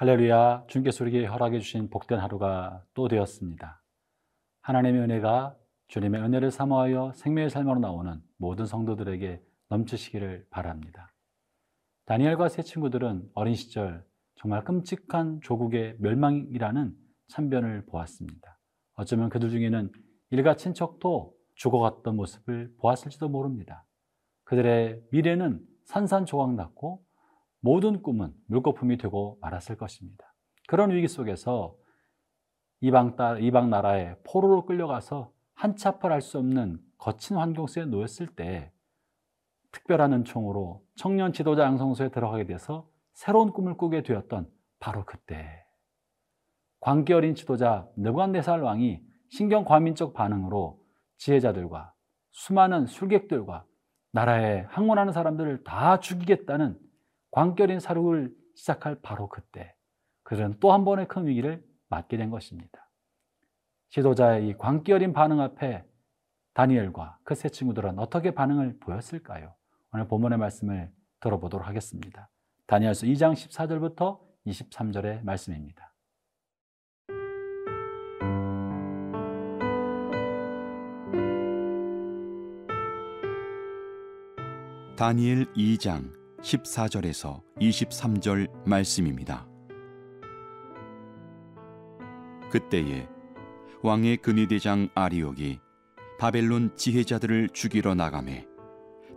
할렐루야, 우리에게 허락해 주신 복된 하루가 또 되었습니다. 하나님의 은혜가 주님의 은혜를 사모하여 생명의 삶으로 나오는 모든 성도들에게 넘치시기를 바랍니다. 다니엘과 세 친구들은 어린 시절 정말 끔찍한 조국의 멸망이라는 참변을 보았습니다. 어쩌면 그들 중에는 일가 친척도 죽어갔던 모습을 보았을지도 모릅니다. 그들의 미래는 산산조각 났고 모든 꿈은 물거품이 되고 말았을 것입니다. 그런 위기 속에서 이방, 딸, 이방 나라에 포로로 끌려가서 한차팔 할 수 없는 거친 환경 속에 놓였을 때 특별한 은총으로 청년 지도자 양성소에 들어가게 돼서 새로운 꿈을 꾸게 되었던 바로 그때 광기 어린 지도자 느관네살 왕이 신경 과민적 반응으로 지혜자들과 수많은 술객들과 나라에 항원하는 사람들을 다 죽이겠다는 광결인 사륙을 시작할 바로 그때 그들은 또 한 번의 큰 위기를 맞게 된 것입니다. 지도자의 이 광기 어린 반응 앞에 다니엘과 그 세 친구들은 어떻게 반응을 보였을까요? 오늘 본문의 말씀을 들어보도록 하겠습니다. 다니엘서 2장 14절부터 23절의 말씀입니다. 다니엘 2장 14절에서 23절 말씀입니다. 그때에 왕의 근위대장 아리옥이 바벨론 지혜자들을 죽이러 나가매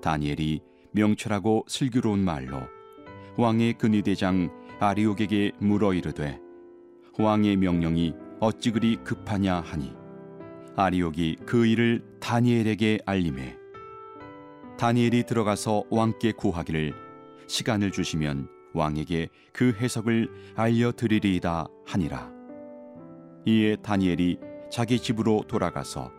다니엘이 명철하고 슬기로운 말로 왕의 근위대장 아리옥에게 물어 이르되 왕의 명령이 어찌 그리 급하냐 하니 아리옥이 그 일을 다니엘에게 알림해 다니엘이 들어가서 왕께 구하기를 시간을 주시면 왕에게 그 해석을 알려드리리이다 하니라. 이에 다니엘이 자기 집으로 돌아가서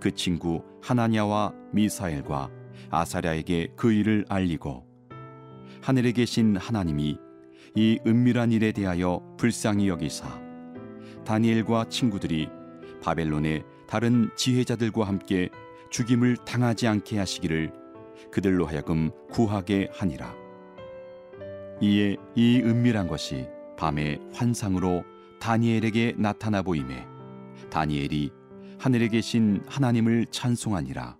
그 친구 하나냐와 미사엘과 아사랴에게 그 일을 알리고 하늘에 계신 하나님이 이 은밀한 일에 대하여 불쌍히 여기사 다니엘과 친구들이 바벨론의 다른 지혜자들과 함께 죽임을 당하지 않게 하시기를 그들로 하여금 구하게 하니라. 이에 이 은밀한 것이 밤의 환상으로 다니엘에게 나타나 보임에 다니엘이 하늘에 계신 하나님을 찬송하니라.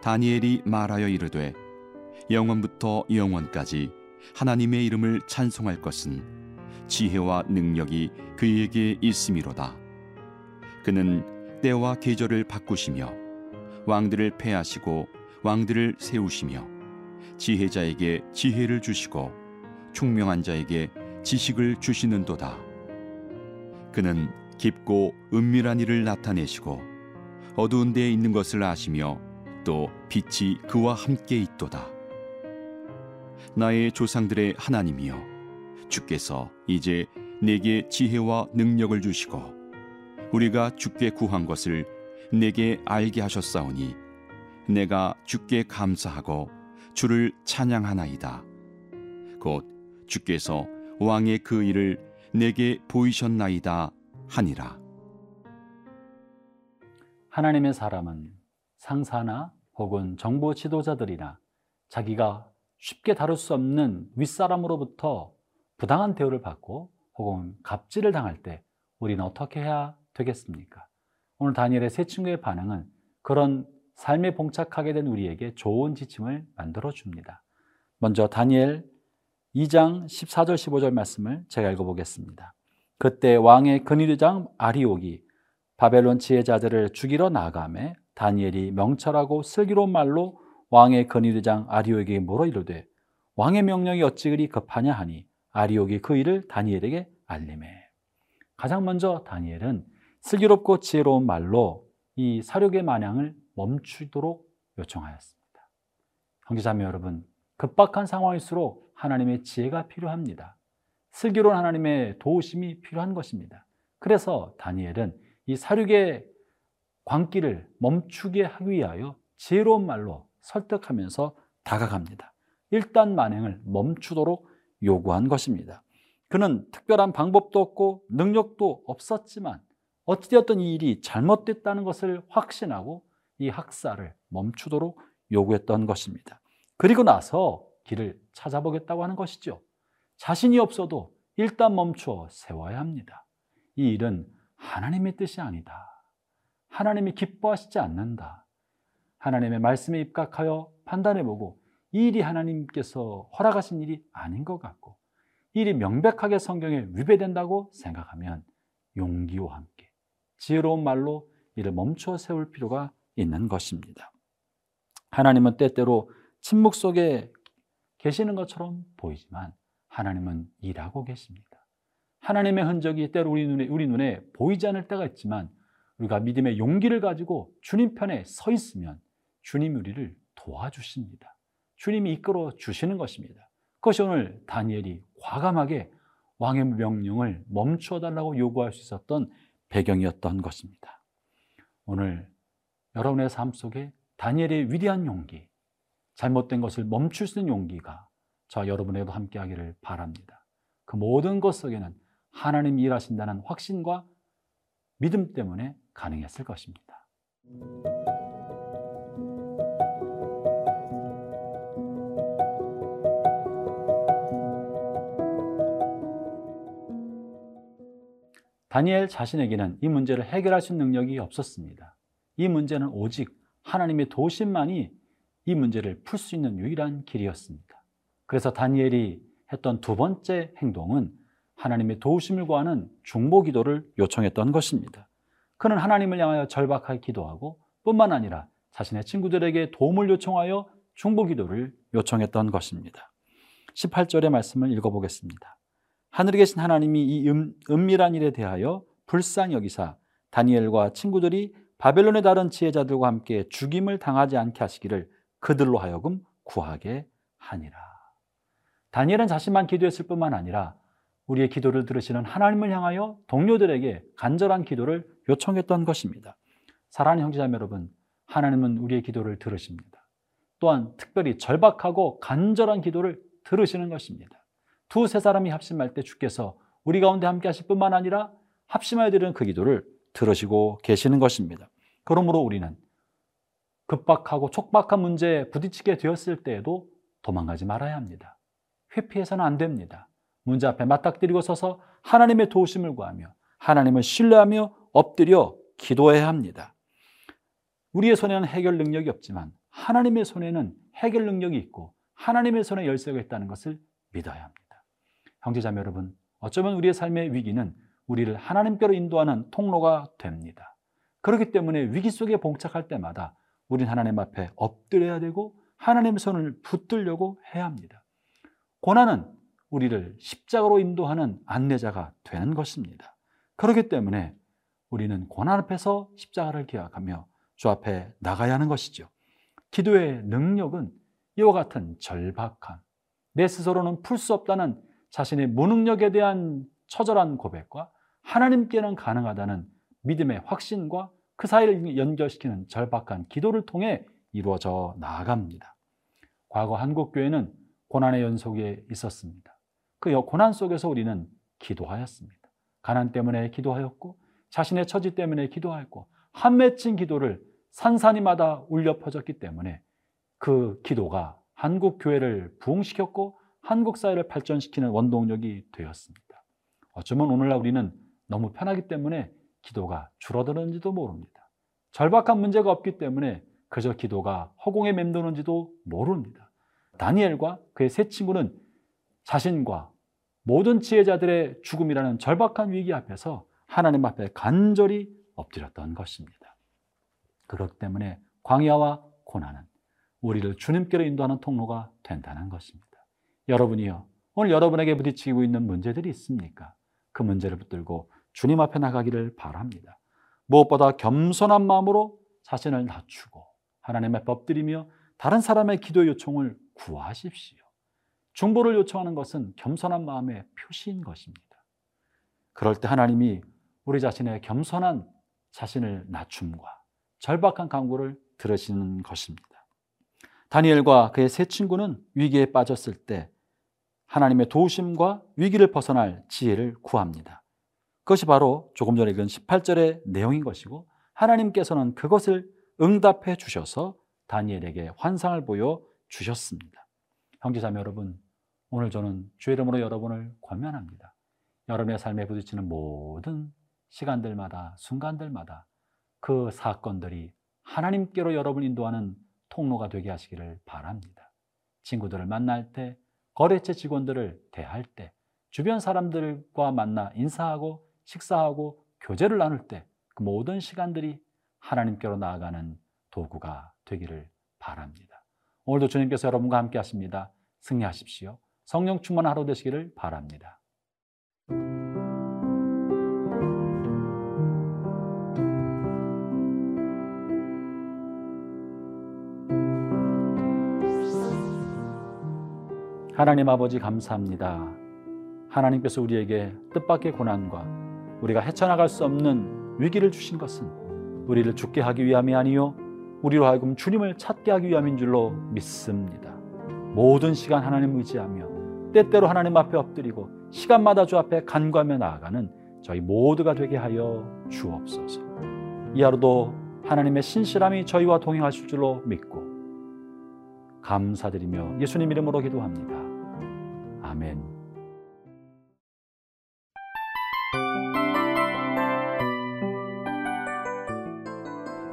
다니엘이 말하여 이르되 영원부터 영원까지 하나님의 이름을 찬송할 것은 지혜와 능력이 그에게 있음이로다. 그는 때와 계절을 바꾸시며 왕들을 패하시고 왕들을 세우시며 지혜자에게 지혜를 주시고 총명한 자에게 지식을 주시는도다. 그는 깊고 은밀한 일을 나타내시고 어두운 데에 있는 것을 아시며 또 빛이 그와 함께 있도다. 나의 조상들의 하나님이여 주께서 이제 내게 지혜와 능력을 주시고 우리가 주께 구한 것을 내게 알게 하셨사오니 내가 주께 감사하고 주를 찬양하나이다. 곧 주께서 왕의 그 일을 내게 보이셨나이다 하니라. 하나님의 사람은 상사나 혹은 정보 지도자들이나 자기가 쉽게 다룰 수 없는 윗사람으로부터 부당한 대우를 받고 혹은 갑질을 당할 때 우리는 어떻게 해야 되겠습니까? 오늘 다니엘의 세 친구의 반응은 그런 삶에 봉착하게 된 우리에게 좋은 지침을 만들어 줍니다. 먼저 다니엘 2장 14절 15절 말씀을 제가 읽어보겠습니다. 그때 왕의 근위대장 아리옥이 바벨론 지혜자들을 죽이러 나가매 다니엘이 명철하고 슬기로운 말로 왕의 근위대장 아리옥에게 물어 이르되 왕의 명령이 어찌 그리 급하냐 하니 아리옥이 그 일을 다니엘에게 알림해 가장 먼저 다니엘은 슬기롭고 지혜로운 말로 이 사륙의 만향을 멈추도록 요청하였습니다. 형제자매 여러분, 급박한 상황일수록 하나님의 지혜가 필요합니다. 슬기로운 하나님의 도우심이 필요한 것입니다. 그래서 다니엘은 이 사륙의 광기를 멈추게 하기 위하여 지혜로운 말로 설득하면서 다가갑니다. 일단 만행을 멈추도록 요구한 것입니다. 그는 특별한 방법도 없고 능력도 없었지만 어찌되었던 이 일이 잘못됐다는 것을 확신하고 이 학살을 멈추도록 요구했던 것입니다. 그리고 나서 길을 찾아보겠다고 하는 것이죠. 자신이 없어도 일단 멈춰 세워야 합니다. 이 일은 하나님의 뜻이 아니다. 하나님이 기뻐하시지 않는다. 하나님의 말씀에 입각하여 판단해보고 이 일이 하나님께서 허락하신 일이 아닌 것 같고 이 일이 명백하게 성경에 위배된다고 생각하면 용기와 함께 지혜로운 말로 이를 멈춰 세울 필요가 있는 것입니다. 하나님은 때때로 침묵 속에 계시는 것처럼 보이지만 하나님은 일하고 계십니다. 하나님의 흔적이 때로 우리 눈에, 우리 눈에 보이지 않을 때가 있지만 우리가 믿음의 용기를 가지고 주님 편에 서 있으면 주님 우리를 도와주십니다. 주님이 이끌어 주시는 것입니다. 그것이 오늘 다니엘이 과감하게 왕의 명령을 멈추어 달라고 요구할 수 있었던 배경이었던 것입니다. 오늘 여러분의 삶 속에 다니엘의 위대한 용기, 잘못된 것을 멈출 수 있는 용기가 저 여러분에게도 함께 하기를 바랍니다. 그 모든 것 속에는 하나님 일하신다는 확신과 믿음 때문에 가능했을 것입니다. 다니엘 자신에게는 이 문제를 해결할 수 있는 능력이 없었습니다. 이 문제는 오직 하나님의 도심만이 이 문제를 풀 수 있는 유일한 길이었습니다. 그래서 다니엘이 했던 두 번째 행동은 하나님의 도우심을 구하는 중보 기도를 요청했던 것입니다. 그는 하나님을 향하여 절박하게 기도하고 뿐만 아니라 자신의 친구들에게 도움을 요청하여 중보 기도를 요청했던 것입니다. 18절의 말씀을 읽어보겠습니다. 하늘에 계신 하나님이 이 음, 은밀한 일에 대하여 불쌍히 여기사 다니엘과 친구들이 바벨론의 다른 지혜자들과 함께 죽임을 당하지 않게 하시기를 그들로 하여금 구하게 하니라. 다니엘은 자신만 기도했을 뿐만 아니라 우리의 기도를 들으시는 하나님을 향하여 동료들에게 간절한 기도를 요청했던 것입니다. 사랑하는 형제자매 여러분, 하나님은 우리의 기도를 들으십니다. 또한 특별히 절박하고 간절한 기도를 들으시는 것입니다. 두 세 사람이 합심할 때 주께서 우리 가운데 함께 하실 뿐만 아니라 합심하여 드리는 그 기도를 들으시고 계시는 것입니다. 그러므로 우리는 급박하고 촉박한 문제에 부딪히게 되었을 때에도 도망가지 말아야 합니다. 회피해서는 안 됩니다. 문제 앞에 맞닥뜨리고 서서 하나님의 도우심을 구하며 하나님을 신뢰하며 엎드려 기도해야 합니다. 우리의 손에는 해결 능력이 없지만 하나님의 손에는 해결 능력이 있고 하나님의 손에 열쇠가 있다는 것을 믿어야 합니다. 형제자매 여러분, 어쩌면 우리의 삶의 위기는 우리를 하나님께로 인도하는 통로가 됩니다. 그렇기 때문에 위기 속에 봉착할 때마다 우린 하나님 앞에 엎드려야 되고 하나님의 손을 붙들려고 해야 합니다. 고난은 우리를 십자가로 인도하는 안내자가 되는 것입니다. 그렇기 때문에 우리는 고난 앞에서 십자가를 기억하며 주 앞에 나가야 하는 것이죠. 기도의 능력은 이와 같은 절박함, 내 스스로는 풀 수 없다는 자신의 무능력에 대한 처절한 고백과 하나님께는 가능하다는 믿음의 확신과 그 사이를 연결시키는 절박한 기도를 통해 이루어져 나아갑니다. 과거 한국교회는 고난의 연속에 있었습니다. 그 고난 속에서 우리는 기도하였습니다. 가난 때문에 기도하였고 자신의 처지 때문에 기도하였고 한 맺힌 기도를 산산이마다 울려 퍼졌기 때문에 그 기도가 한국 교회를 부흥시켰고 한국 사회를 발전시키는 원동력이 되었습니다. 어쩌면 오늘날 우리는 너무 편하기 때문에 기도가 줄어드는지도 모릅니다. 절박한 문제가 없기 때문에 그저 기도가 허공에 맴도는지도 모릅니다. 다니엘과 그의 세 친구는 자신과 모든 지혜자들의 죽음이라는 절박한 위기 앞에서 하나님 앞에 간절히 엎드렸던 것입니다. 그렇기 때문에 광야와 고난은 우리를 주님께로 인도하는 통로가 된다는 것입니다. 여러분이요, 오늘 여러분에게 부딪히고 있는 문제들이 있습니까? 그 문제를 붙들고 주님 앞에 나가기를 바랍니다. 무엇보다 겸손한 마음으로 자신을 낮추고 하나님 앞에 엎드리며 다른 사람의 기도 요청을 구하십시오. 중보를 요청하는 것은 겸손한 마음의 표시인 것입니다. 그럴 때 하나님이 우리 자신의 겸손한 자신을 낮춤과 절박한 강구를 들으시는 것입니다. 다니엘과 그의 세 친구는 위기에 빠졌을 때 하나님의 도우심과 위기를 벗어날 지혜를 구합니다. 그것이 바로 조금 전에 읽은 18절의 내용인 것이고 하나님께서는 그것을 응답해 주셔서 다니엘에게 환상을 보여 주셨습니다. 형제자매 여러분, 오늘 저는 주의 이름으로 여러분을 권면합니다. 여러분의 삶에 부딪히는 모든 시간들마다, 순간들마다 그 사건들이 하나님께로 여러분 인도하는 통로가 되게 하시기를 바랍니다. 친구들을 만날 때, 거래처 직원들을 대할 때, 주변 사람들과 만나 인사하고 식사하고 교제를 나눌 때, 그 모든 시간들이 하나님께로 나아가는 도구가 되기를 바랍니다. 오늘도 주님께서 여러분과 함께 하십니다. 승리하십시오. 성령 충만 하루 되시기를 바랍니다. 하나님 아버지 감사합니다. 하나님께서 우리에게 뜻밖의 고난과 우리가 헤쳐나갈 수 없는 위기를 주신 것은 우리를 죽게 하기 위함이 아니요 우리로 하여금 주님을 찾게 하기 위함인 줄로 믿습니다. 모든 시간 하나님 의지하며 때때로 하나님 앞에 엎드리고 시간마다 주 앞에 간구하며 나아가는 저희 모두가 되게 하여 주옵소서. 이 하루도 하나님의 신실함이 저희와 동행하실 줄로 믿고 감사드리며 예수님 이름으로 기도합니다. 아멘.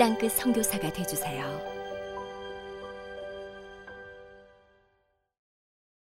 땅끝 선교사가 되주세요.